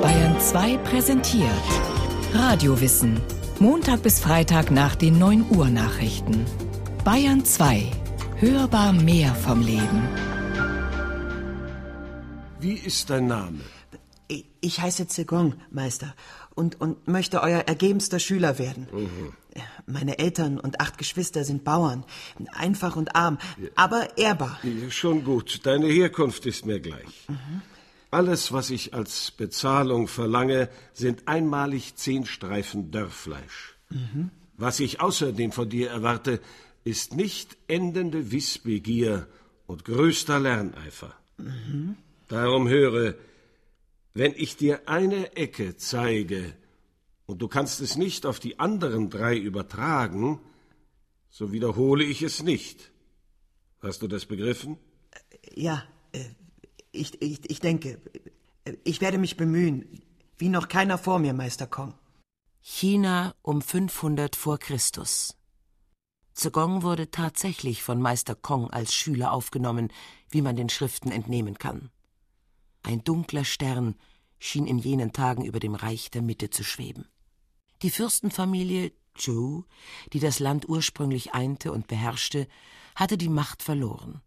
Bayern 2 präsentiert Radiowissen. Montag bis Freitag nach den 9 Uhr Nachrichten. Bayern 2. Hörbar mehr vom Leben. Wie ist dein Name? Ich heiße Zegong, Meister, und, und möchte euer ergebenster Schüler werden. Mhm. Meine Eltern und acht Geschwister sind Bauern, einfach und arm, ja. aber ehrbar. Ja, schon gut, deine Herkunft ist mir gleich. Mhm. Alles, was ich als Bezahlung verlange, sind einmalig zehn Streifen Dörrfleisch. Mhm. Was ich außerdem von dir erwarte, ist nicht endende Wissbegier und größter Lerneifer. Mhm. Darum höre, wenn ich dir eine Ecke zeige und du kannst es nicht auf die anderen drei übertragen, so wiederhole ich es nicht. Hast du das begriffen? Ja, äh, ich, ich, ich denke, ich werde mich bemühen, wie noch keiner vor mir, Meister Kong. China um 500 vor Christus. Zegong wurde tatsächlich von Meister Kong als Schüler aufgenommen, wie man den Schriften entnehmen kann. Ein dunkler Stern schien in jenen Tagen über dem Reich der Mitte zu schweben. Die Fürstenfamilie Zhou, die das Land ursprünglich einte und beherrschte, hatte die Macht verloren.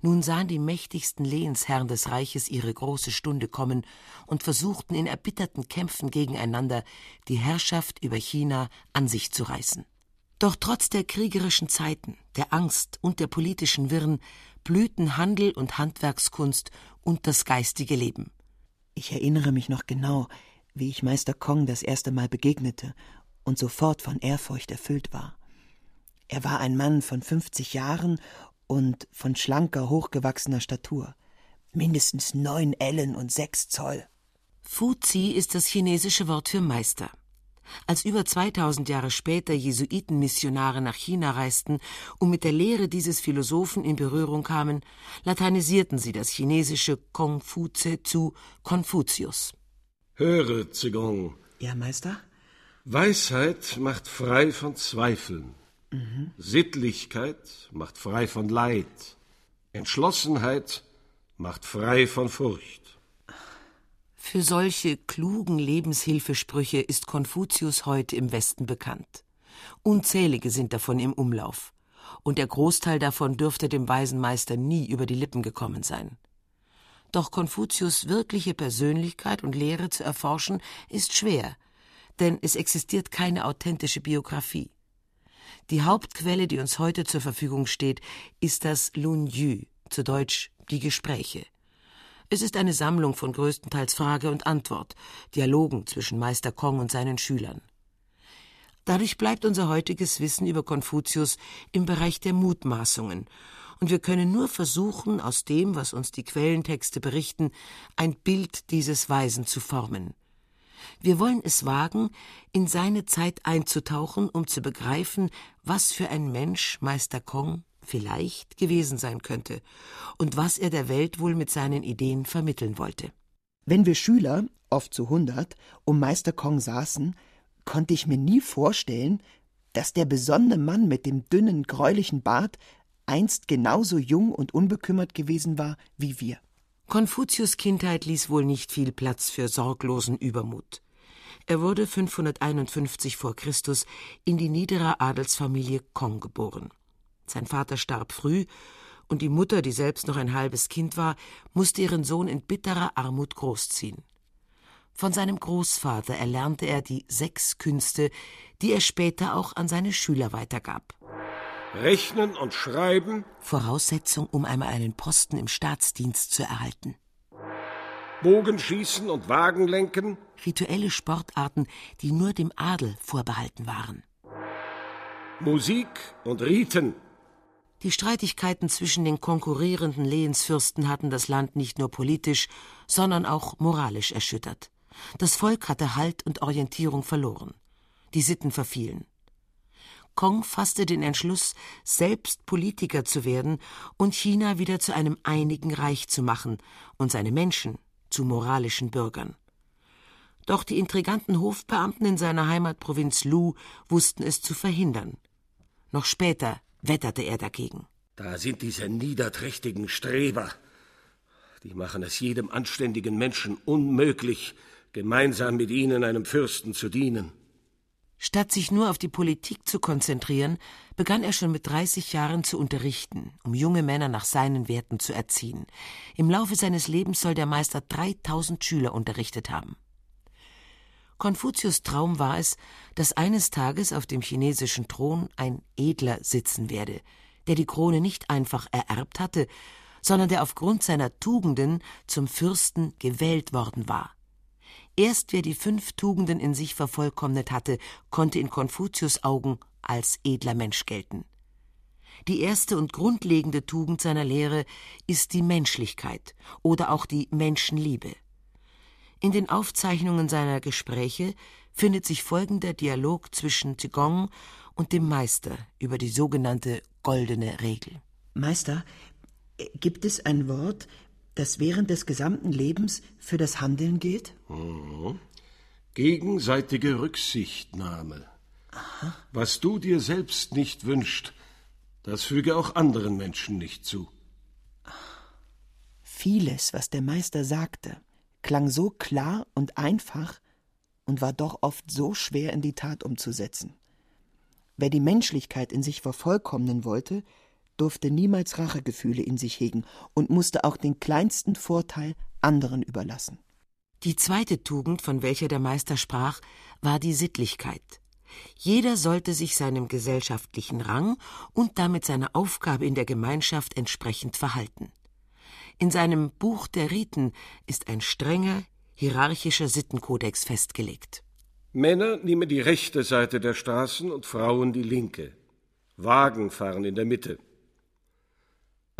Nun sahen die mächtigsten Lehensherren des Reiches ihre große Stunde kommen und versuchten in erbitterten Kämpfen gegeneinander die Herrschaft über China an sich zu reißen. Doch trotz der kriegerischen Zeiten, der Angst und der politischen Wirren blühten Handel und Handwerkskunst und das geistige Leben. Ich erinnere mich noch genau, wie ich Meister Kong das erste Mal begegnete und sofort von Ehrfurcht erfüllt war. Er war ein Mann von fünfzig Jahren und von schlanker, hochgewachsener Statur, mindestens neun Ellen und sechs Zoll. Fuzi ist das chinesische Wort für Meister. Als über 2000 Jahre später Jesuitenmissionare nach China reisten und mit der Lehre dieses Philosophen in Berührung kamen, lateinisierten sie das chinesische Konfuze zu Konfuzius. Höre, Zigong. Ja, Meister? Weisheit macht frei von Zweifeln. Sittlichkeit macht frei von Leid. Entschlossenheit macht frei von Furcht. Für solche klugen Lebenshilfesprüche ist Konfuzius heute im Westen bekannt. Unzählige sind davon im Umlauf, und der Großteil davon dürfte dem weisen Meister nie über die Lippen gekommen sein. Doch Konfuzius' wirkliche Persönlichkeit und Lehre zu erforschen, ist schwer, denn es existiert keine authentische Biografie. Die Hauptquelle, die uns heute zur Verfügung steht, ist das Lun Yu, zu Deutsch die Gespräche. Es ist eine Sammlung von größtenteils Frage und Antwort, Dialogen zwischen Meister Kong und seinen Schülern. Dadurch bleibt unser heutiges Wissen über Konfuzius im Bereich der Mutmaßungen, und wir können nur versuchen, aus dem, was uns die Quellentexte berichten, ein Bild dieses Weisen zu formen. Wir wollen es wagen, in seine Zeit einzutauchen, um zu begreifen, was für ein Mensch Meister Kong vielleicht gewesen sein könnte und was er der Welt wohl mit seinen Ideen vermitteln wollte. Wenn wir Schüler, oft zu hundert, um Meister Kong saßen, konnte ich mir nie vorstellen, dass der besonnene Mann mit dem dünnen, gräulichen Bart einst genauso jung und unbekümmert gewesen war wie wir. Konfuzius Kindheit ließ wohl nicht viel Platz für sorglosen Übermut. Er wurde 551 vor Christus in die niedere Adelsfamilie Kong geboren. Sein Vater starb früh, und die Mutter, die selbst noch ein halbes Kind war, musste ihren Sohn in bitterer Armut großziehen. Von seinem Großvater erlernte er die sechs Künste, die er später auch an seine Schüler weitergab. Rechnen und Schreiben. Voraussetzung, um einmal einen Posten im Staatsdienst zu erhalten. Bogenschießen und Wagenlenken. Rituelle Sportarten, die nur dem Adel vorbehalten waren. Musik und Riten. Die Streitigkeiten zwischen den konkurrierenden Lehensfürsten hatten das Land nicht nur politisch, sondern auch moralisch erschüttert. Das Volk hatte Halt und Orientierung verloren. Die Sitten verfielen. Kong fasste den Entschluss, selbst Politiker zu werden und China wieder zu einem einigen Reich zu machen und seine Menschen zu moralischen Bürgern. Doch die intriganten Hofbeamten in seiner Heimatprovinz Lu wussten es zu verhindern. Noch später wetterte er dagegen. Da sind diese niederträchtigen Streber. die machen es jedem anständigen Menschen unmöglich, gemeinsam mit ihnen einem Fürsten zu dienen. Statt sich nur auf die Politik zu konzentrieren, begann er schon mit 30 Jahren zu unterrichten, um junge Männer nach seinen Werten zu erziehen. Im Laufe seines Lebens soll der Meister 3000 Schüler unterrichtet haben. Konfuzius Traum war es, dass eines Tages auf dem chinesischen Thron ein Edler sitzen werde, der die Krone nicht einfach ererbt hatte, sondern der aufgrund seiner Tugenden zum Fürsten gewählt worden war. Erst wer die fünf Tugenden in sich vervollkommnet hatte, konnte in Konfuzius Augen als edler Mensch gelten. Die erste und grundlegende Tugend seiner Lehre ist die Menschlichkeit oder auch die Menschenliebe. In den Aufzeichnungen seiner Gespräche findet sich folgender Dialog zwischen Zigong und dem Meister über die sogenannte goldene Regel. Meister, gibt es ein Wort, das während des gesamten Lebens für das Handeln gilt? Mhm. Gegenseitige Rücksichtnahme. Aha. Was du dir selbst nicht wünschst, das füge auch anderen Menschen nicht zu. Vieles, was der Meister sagte, klang so klar und einfach und war doch oft so schwer in die Tat umzusetzen. Wer die Menschlichkeit in sich vervollkommnen wollte, durfte niemals Rachegefühle in sich hegen und musste auch den kleinsten Vorteil anderen überlassen. Die zweite Tugend, von welcher der Meister sprach, war die Sittlichkeit. Jeder sollte sich seinem gesellschaftlichen Rang und damit seiner Aufgabe in der Gemeinschaft entsprechend verhalten. In seinem Buch der Riten ist ein strenger, hierarchischer Sittenkodex festgelegt. Männer nehmen die rechte Seite der Straßen und Frauen die linke. Wagen fahren in der Mitte.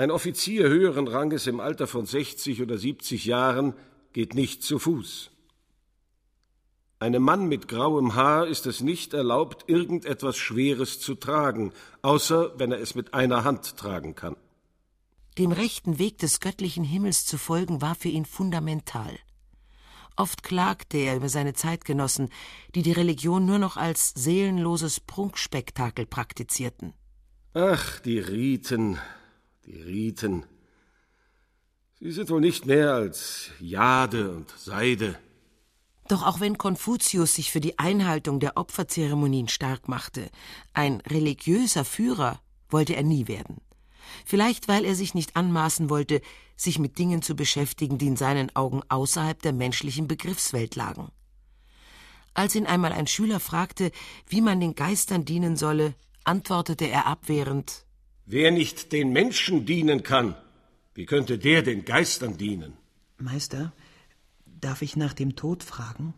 Ein Offizier höheren Ranges im Alter von 60 oder 70 Jahren geht nicht zu Fuß. Einem Mann mit grauem Haar ist es nicht erlaubt, irgendetwas Schweres zu tragen, außer wenn er es mit einer Hand tragen kann. Dem rechten Weg des göttlichen Himmels zu folgen war für ihn fundamental. Oft klagte er über seine Zeitgenossen, die die Religion nur noch als seelenloses Prunkspektakel praktizierten. Ach, die Riten, die Riten. Sie sind wohl nicht mehr als Jade und Seide. Doch auch wenn Konfuzius sich für die Einhaltung der Opferzeremonien stark machte, ein religiöser Führer wollte er nie werden. Vielleicht weil er sich nicht anmaßen wollte, sich mit Dingen zu beschäftigen, die in seinen Augen außerhalb der menschlichen Begriffswelt lagen. Als ihn einmal ein Schüler fragte, wie man den Geistern dienen solle, antwortete er abwehrend Wer nicht den Menschen dienen kann, wie könnte der den Geistern dienen? Meister, darf ich nach dem Tod fragen?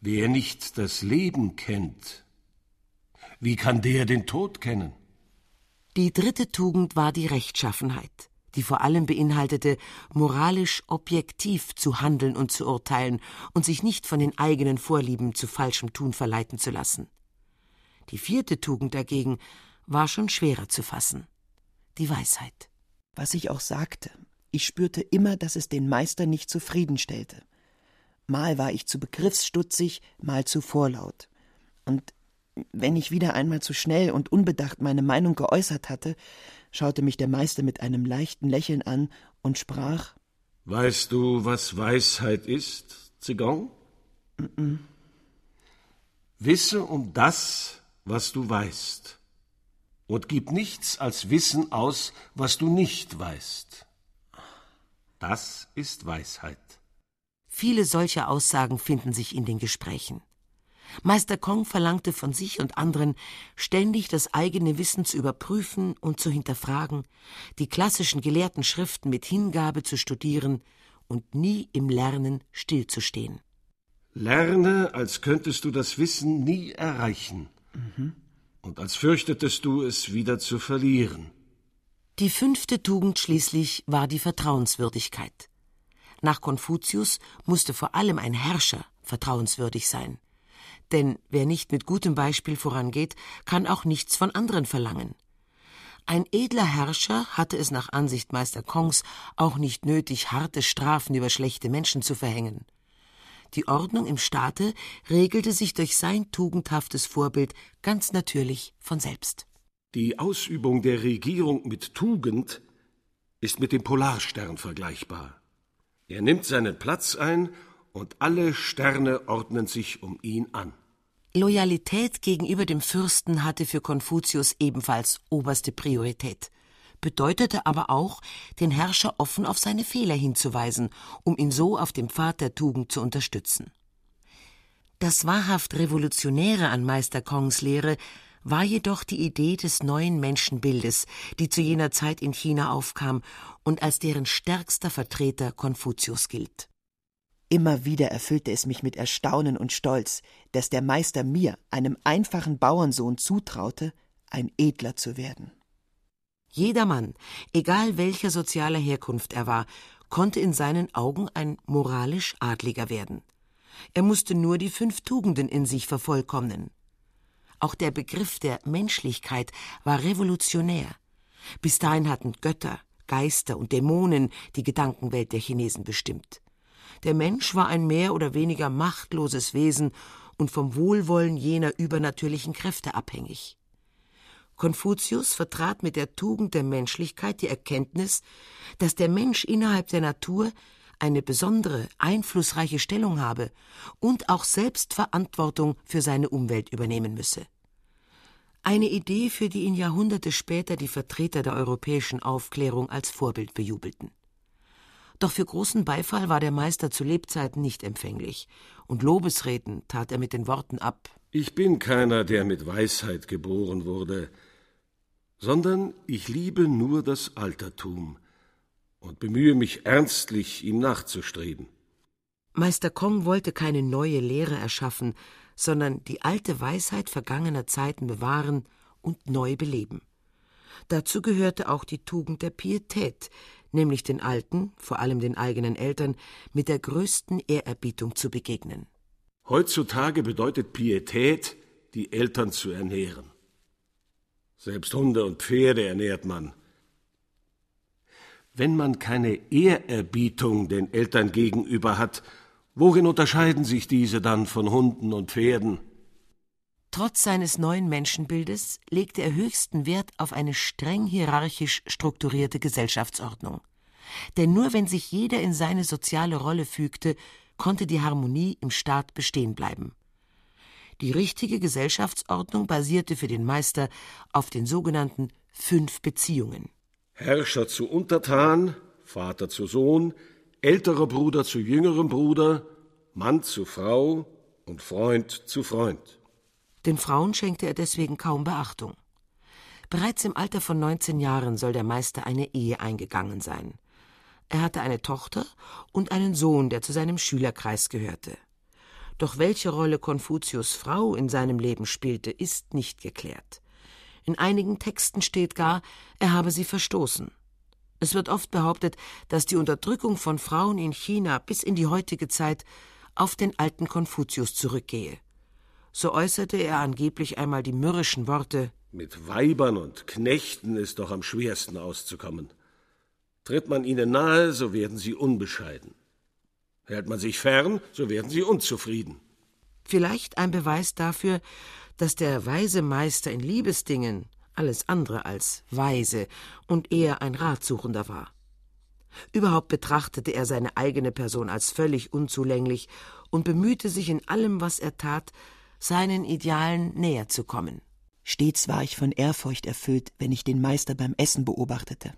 Wer nicht das Leben kennt, wie kann der den Tod kennen? Die dritte Tugend war die Rechtschaffenheit, die vor allem beinhaltete, moralisch objektiv zu handeln und zu urteilen und sich nicht von den eigenen Vorlieben zu falschem Tun verleiten zu lassen. Die vierte Tugend dagegen war schon schwerer zu fassen. Die Weisheit. Was ich auch sagte, ich spürte immer, dass es den Meister nicht zufriedenstellte. Mal war ich zu begriffsstutzig, mal zu vorlaut. Und wenn ich wieder einmal zu schnell und unbedacht meine Meinung geäußert hatte, schaute mich der Meister mit einem leichten Lächeln an und sprach Weißt du, was Weisheit ist, Zigong? Mm -mm. Wisse um das, was du weißt und gib nichts als Wissen aus, was du nicht weißt. Das ist Weisheit. Viele solcher Aussagen finden sich in den Gesprächen. Meister Kong verlangte von sich und anderen, ständig das eigene Wissen zu überprüfen und zu hinterfragen, die klassischen gelehrten Schriften mit Hingabe zu studieren und nie im Lernen stillzustehen. Lerne, als könntest du das Wissen nie erreichen. Mhm und als fürchtetest du es wieder zu verlieren. Die fünfte Tugend schließlich war die Vertrauenswürdigkeit. Nach Konfuzius musste vor allem ein Herrscher vertrauenswürdig sein. Denn wer nicht mit gutem Beispiel vorangeht, kann auch nichts von anderen verlangen. Ein edler Herrscher hatte es nach Ansicht Meister Kongs auch nicht nötig, harte Strafen über schlechte Menschen zu verhängen. Die Ordnung im Staate regelte sich durch sein tugendhaftes Vorbild ganz natürlich von selbst. Die Ausübung der Regierung mit Tugend ist mit dem Polarstern vergleichbar. Er nimmt seinen Platz ein und alle Sterne ordnen sich um ihn an. Loyalität gegenüber dem Fürsten hatte für Konfuzius ebenfalls oberste Priorität, bedeutete aber auch, den Herrscher offen auf seine Fehler hinzuweisen, um ihn so auf dem Pfad der Tugend zu unterstützen. Das wahrhaft Revolutionäre an Meister Kongs Lehre war jedoch die Idee des neuen Menschenbildes, die zu jener Zeit in China aufkam und als deren stärkster Vertreter Konfuzius gilt. Immer wieder erfüllte es mich mit Erstaunen und Stolz, dass der Meister mir, einem einfachen Bauernsohn, zutraute, ein Edler zu werden. Jeder Mann, egal welcher sozialer Herkunft er war, konnte in seinen Augen ein moralisch Adliger werden. Er musste nur die fünf Tugenden in sich vervollkommnen. Auch der Begriff der Menschlichkeit war revolutionär. Bis dahin hatten Götter, Geister und Dämonen die Gedankenwelt der Chinesen bestimmt. Der Mensch war ein mehr oder weniger machtloses Wesen und vom Wohlwollen jener übernatürlichen Kräfte abhängig. Konfuzius vertrat mit der Tugend der Menschlichkeit die Erkenntnis, dass der Mensch innerhalb der Natur eine besondere, einflussreiche Stellung habe und auch selbst Verantwortung für seine Umwelt übernehmen müsse. Eine Idee, für die ihn Jahrhunderte später die Vertreter der europäischen Aufklärung als Vorbild bejubelten. Doch für großen Beifall war der Meister zu Lebzeiten nicht empfänglich, und Lobesreden tat er mit den Worten ab Ich bin keiner, der mit Weisheit geboren wurde, sondern ich liebe nur das Altertum und bemühe mich ernstlich, ihm nachzustreben. Meister Kong wollte keine neue Lehre erschaffen, sondern die alte Weisheit vergangener Zeiten bewahren und neu beleben. Dazu gehörte auch die Tugend der Pietät, nämlich den Alten, vor allem den eigenen Eltern, mit der größten Ehrerbietung zu begegnen. Heutzutage bedeutet Pietät, die Eltern zu ernähren. Selbst Hunde und Pferde ernährt man. Wenn man keine Ehrerbietung den Eltern gegenüber hat, worin unterscheiden sich diese dann von Hunden und Pferden? Trotz seines neuen Menschenbildes legte er höchsten Wert auf eine streng hierarchisch strukturierte Gesellschaftsordnung. Denn nur wenn sich jeder in seine soziale Rolle fügte, konnte die Harmonie im Staat bestehen bleiben. Die richtige Gesellschaftsordnung basierte für den Meister auf den sogenannten fünf Beziehungen. Herrscher zu Untertan, Vater zu Sohn, älterer Bruder zu jüngerem Bruder, Mann zu Frau und Freund zu Freund. Den Frauen schenkte er deswegen kaum Beachtung. Bereits im Alter von 19 Jahren soll der Meister eine Ehe eingegangen sein. Er hatte eine Tochter und einen Sohn, der zu seinem Schülerkreis gehörte. Doch welche Rolle Konfuzius Frau in seinem Leben spielte, ist nicht geklärt. In einigen Texten steht gar, er habe sie verstoßen. Es wird oft behauptet, dass die Unterdrückung von Frauen in China bis in die heutige Zeit auf den alten Konfuzius zurückgehe so äußerte er angeblich einmal die mürrischen Worte Mit Weibern und Knechten ist doch am schwersten auszukommen. Tritt man ihnen nahe, so werden sie unbescheiden. Hält man sich fern, so werden sie unzufrieden. Vielleicht ein Beweis dafür, dass der weise Meister in Liebesdingen alles andere als weise und eher ein Ratsuchender war. Überhaupt betrachtete er seine eigene Person als völlig unzulänglich und bemühte sich in allem, was er tat, seinen Idealen näher zu kommen. Stets war ich von Ehrfurcht erfüllt, wenn ich den Meister beim Essen beobachtete.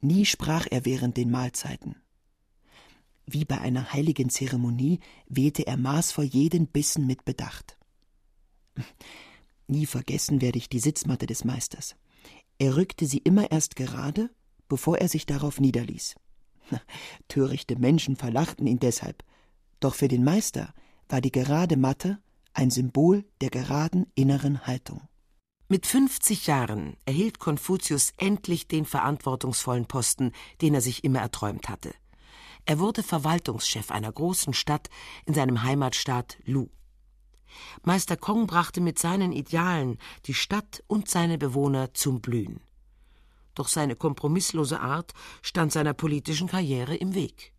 Nie sprach er während den Mahlzeiten. Wie bei einer heiligen Zeremonie wählte er maßvoll jeden Bissen mit Bedacht. Nie vergessen werde ich die Sitzmatte des Meisters. Er rückte sie immer erst gerade, bevor er sich darauf niederließ. Törichte Menschen verlachten ihn deshalb, doch für den Meister war die gerade Matte ein Symbol der geraden inneren Haltung. Mit 50 Jahren erhielt Konfuzius endlich den verantwortungsvollen Posten, den er sich immer erträumt hatte. Er wurde Verwaltungschef einer großen Stadt in seinem Heimatstaat Lu. Meister Kong brachte mit seinen Idealen die Stadt und seine Bewohner zum Blühen. Doch seine kompromisslose Art stand seiner politischen Karriere im Weg.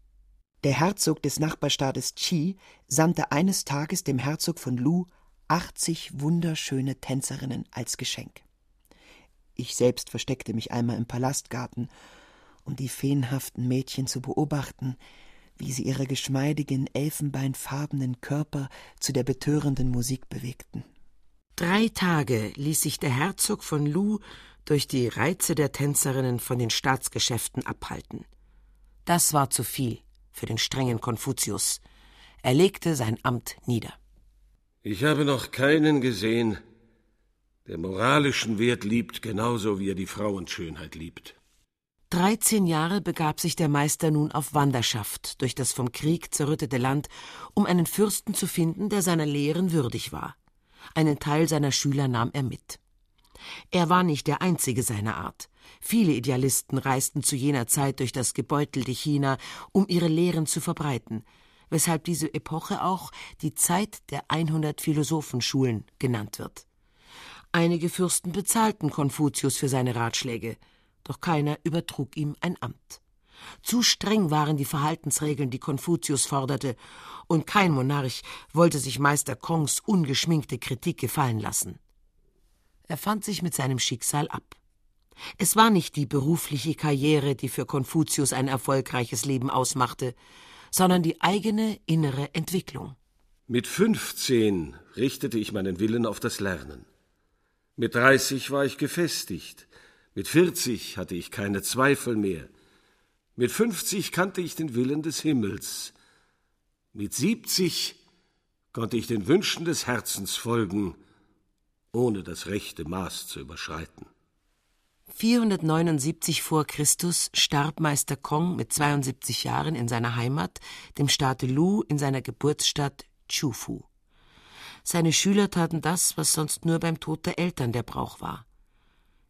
Der Herzog des Nachbarstaates Qi sandte eines Tages dem Herzog von Lu 80 wunderschöne Tänzerinnen als Geschenk. Ich selbst versteckte mich einmal im Palastgarten, um die feenhaften Mädchen zu beobachten, wie sie ihre geschmeidigen, elfenbeinfarbenen Körper zu der betörenden Musik bewegten. Drei Tage ließ sich der Herzog von Lu durch die Reize der Tänzerinnen von den Staatsgeschäften abhalten. Das war zu viel für den strengen Konfuzius. Er legte sein Amt nieder. Ich habe noch keinen gesehen, der moralischen Wert liebt, genauso wie er die Frauenschönheit liebt. Dreizehn Jahre begab sich der Meister nun auf Wanderschaft durch das vom Krieg zerrüttete Land, um einen Fürsten zu finden, der seiner Lehren würdig war. Einen Teil seiner Schüler nahm er mit. Er war nicht der einzige seiner Art. Viele Idealisten reisten zu jener Zeit durch das gebeutelte China, um ihre Lehren zu verbreiten, weshalb diese Epoche auch die Zeit der 100 Philosophenschulen genannt wird. Einige Fürsten bezahlten Konfuzius für seine Ratschläge, doch keiner übertrug ihm ein Amt. Zu streng waren die Verhaltensregeln, die Konfuzius forderte, und kein Monarch wollte sich Meister Kongs ungeschminkte Kritik gefallen lassen. Er fand sich mit seinem Schicksal ab. Es war nicht die berufliche Karriere, die für Konfuzius ein erfolgreiches Leben ausmachte, sondern die eigene innere Entwicklung. Mit fünfzehn richtete ich meinen Willen auf das Lernen. Mit dreißig war ich gefestigt. Mit vierzig hatte ich keine Zweifel mehr. Mit fünfzig kannte ich den Willen des Himmels. Mit siebzig konnte ich den Wünschen des Herzens folgen, ohne das rechte Maß zu überschreiten. 479 vor Christus starb Meister Kong mit 72 Jahren in seiner Heimat, dem Staate Lu in seiner Geburtsstadt Chufu. Seine Schüler taten das, was sonst nur beim Tod der Eltern der Brauch war.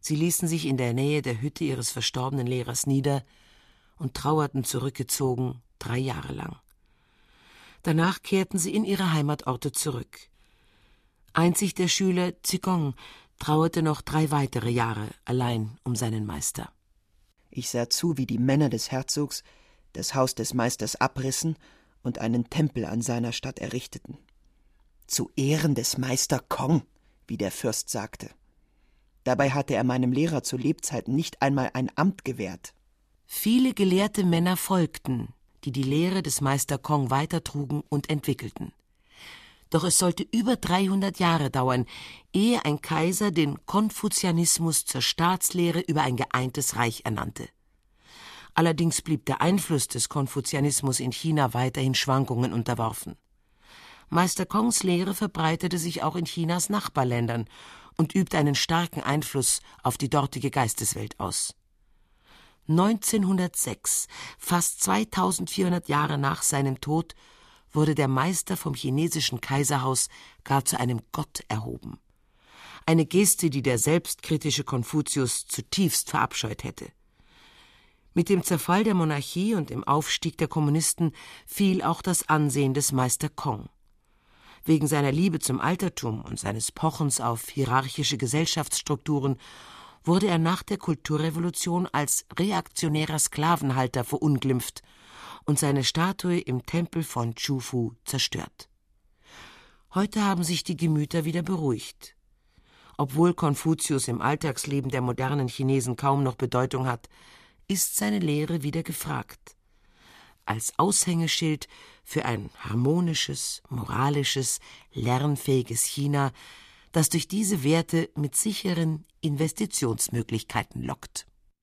Sie ließen sich in der Nähe der Hütte ihres verstorbenen Lehrers nieder und trauerten zurückgezogen drei Jahre lang. Danach kehrten sie in ihre Heimatorte zurück. Einzig der Schüler Zigong trauerte noch drei weitere Jahre allein um seinen Meister. Ich sah zu, wie die Männer des Herzogs das Haus des Meisters abrissen und einen Tempel an seiner Stadt errichteten. Zu Ehren des Meister Kong, wie der Fürst sagte. Dabei hatte er meinem Lehrer zu Lebzeiten nicht einmal ein Amt gewährt. Viele gelehrte Männer folgten, die die Lehre des Meister Kong weitertrugen und entwickelten. Doch es sollte über 300 Jahre dauern, ehe ein Kaiser den Konfuzianismus zur Staatslehre über ein geeintes Reich ernannte. Allerdings blieb der Einfluss des Konfuzianismus in China weiterhin Schwankungen unterworfen. Meister Kongs Lehre verbreitete sich auch in Chinas Nachbarländern und übte einen starken Einfluss auf die dortige Geisteswelt aus. 1906, fast 2400 Jahre nach seinem Tod, wurde der Meister vom chinesischen Kaiserhaus gar zu einem Gott erhoben. Eine Geste, die der selbstkritische Konfuzius zutiefst verabscheut hätte. Mit dem Zerfall der Monarchie und dem Aufstieg der Kommunisten fiel auch das Ansehen des Meister Kong. Wegen seiner Liebe zum Altertum und seines Pochens auf hierarchische Gesellschaftsstrukturen wurde er nach der Kulturrevolution als reaktionärer Sklavenhalter verunglimpft und seine Statue im Tempel von Chufu zerstört. Heute haben sich die Gemüter wieder beruhigt. Obwohl Konfuzius im Alltagsleben der modernen Chinesen kaum noch Bedeutung hat, ist seine Lehre wieder gefragt. Als Aushängeschild für ein harmonisches, moralisches, lernfähiges China, das durch diese Werte mit sicheren Investitionsmöglichkeiten lockt.